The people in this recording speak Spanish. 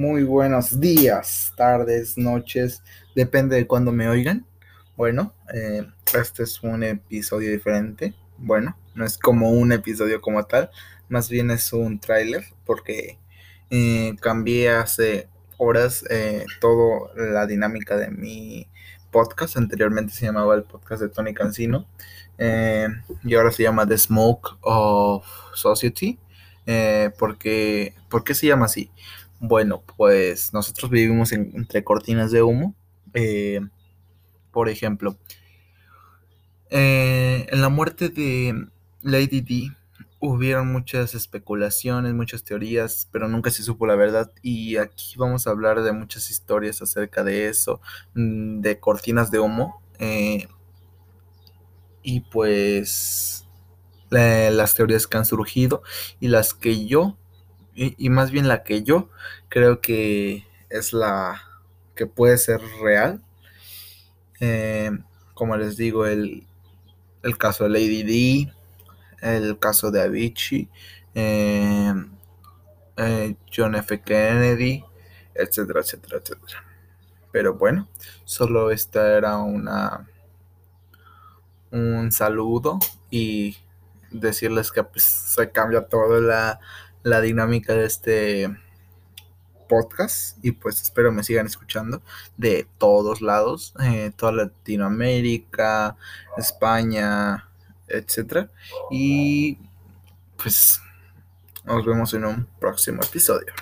Muy buenos días, tardes, noches, depende de cuándo me oigan. Bueno, eh, este es un episodio diferente. Bueno, no es como un episodio como tal, más bien es un tráiler porque eh, cambié hace horas eh, toda la dinámica de mi podcast. Anteriormente se llamaba el podcast de Tony Cancino y ahora se llama The Smoke of Society. Porque, ¿Por qué se llama así? Bueno, pues nosotros vivimos entre cortinas de humo. Eh, por ejemplo, eh, en la muerte de Lady D hubieron muchas especulaciones, muchas teorías, pero nunca se supo la verdad. Y aquí vamos a hablar de muchas historias acerca de eso, mm, de cortinas de humo. Eh, y pues las teorías que han surgido y las que yo y, más bien la que yo creo que es la que puede ser real. Eh, como les digo, el, caso de Lady D, el caso de Avicii, eh, eh, John F. Kennedy, etcétera, etcétera, etcétera. Pero bueno, solo esta era una un saludo y decirles que pues, se cambia toda la la dinámica de este podcast y pues espero me sigan escuchando de todos lados, eh, toda Latinoamérica, España, etcétera y pues nos vemos en un próximo episodio.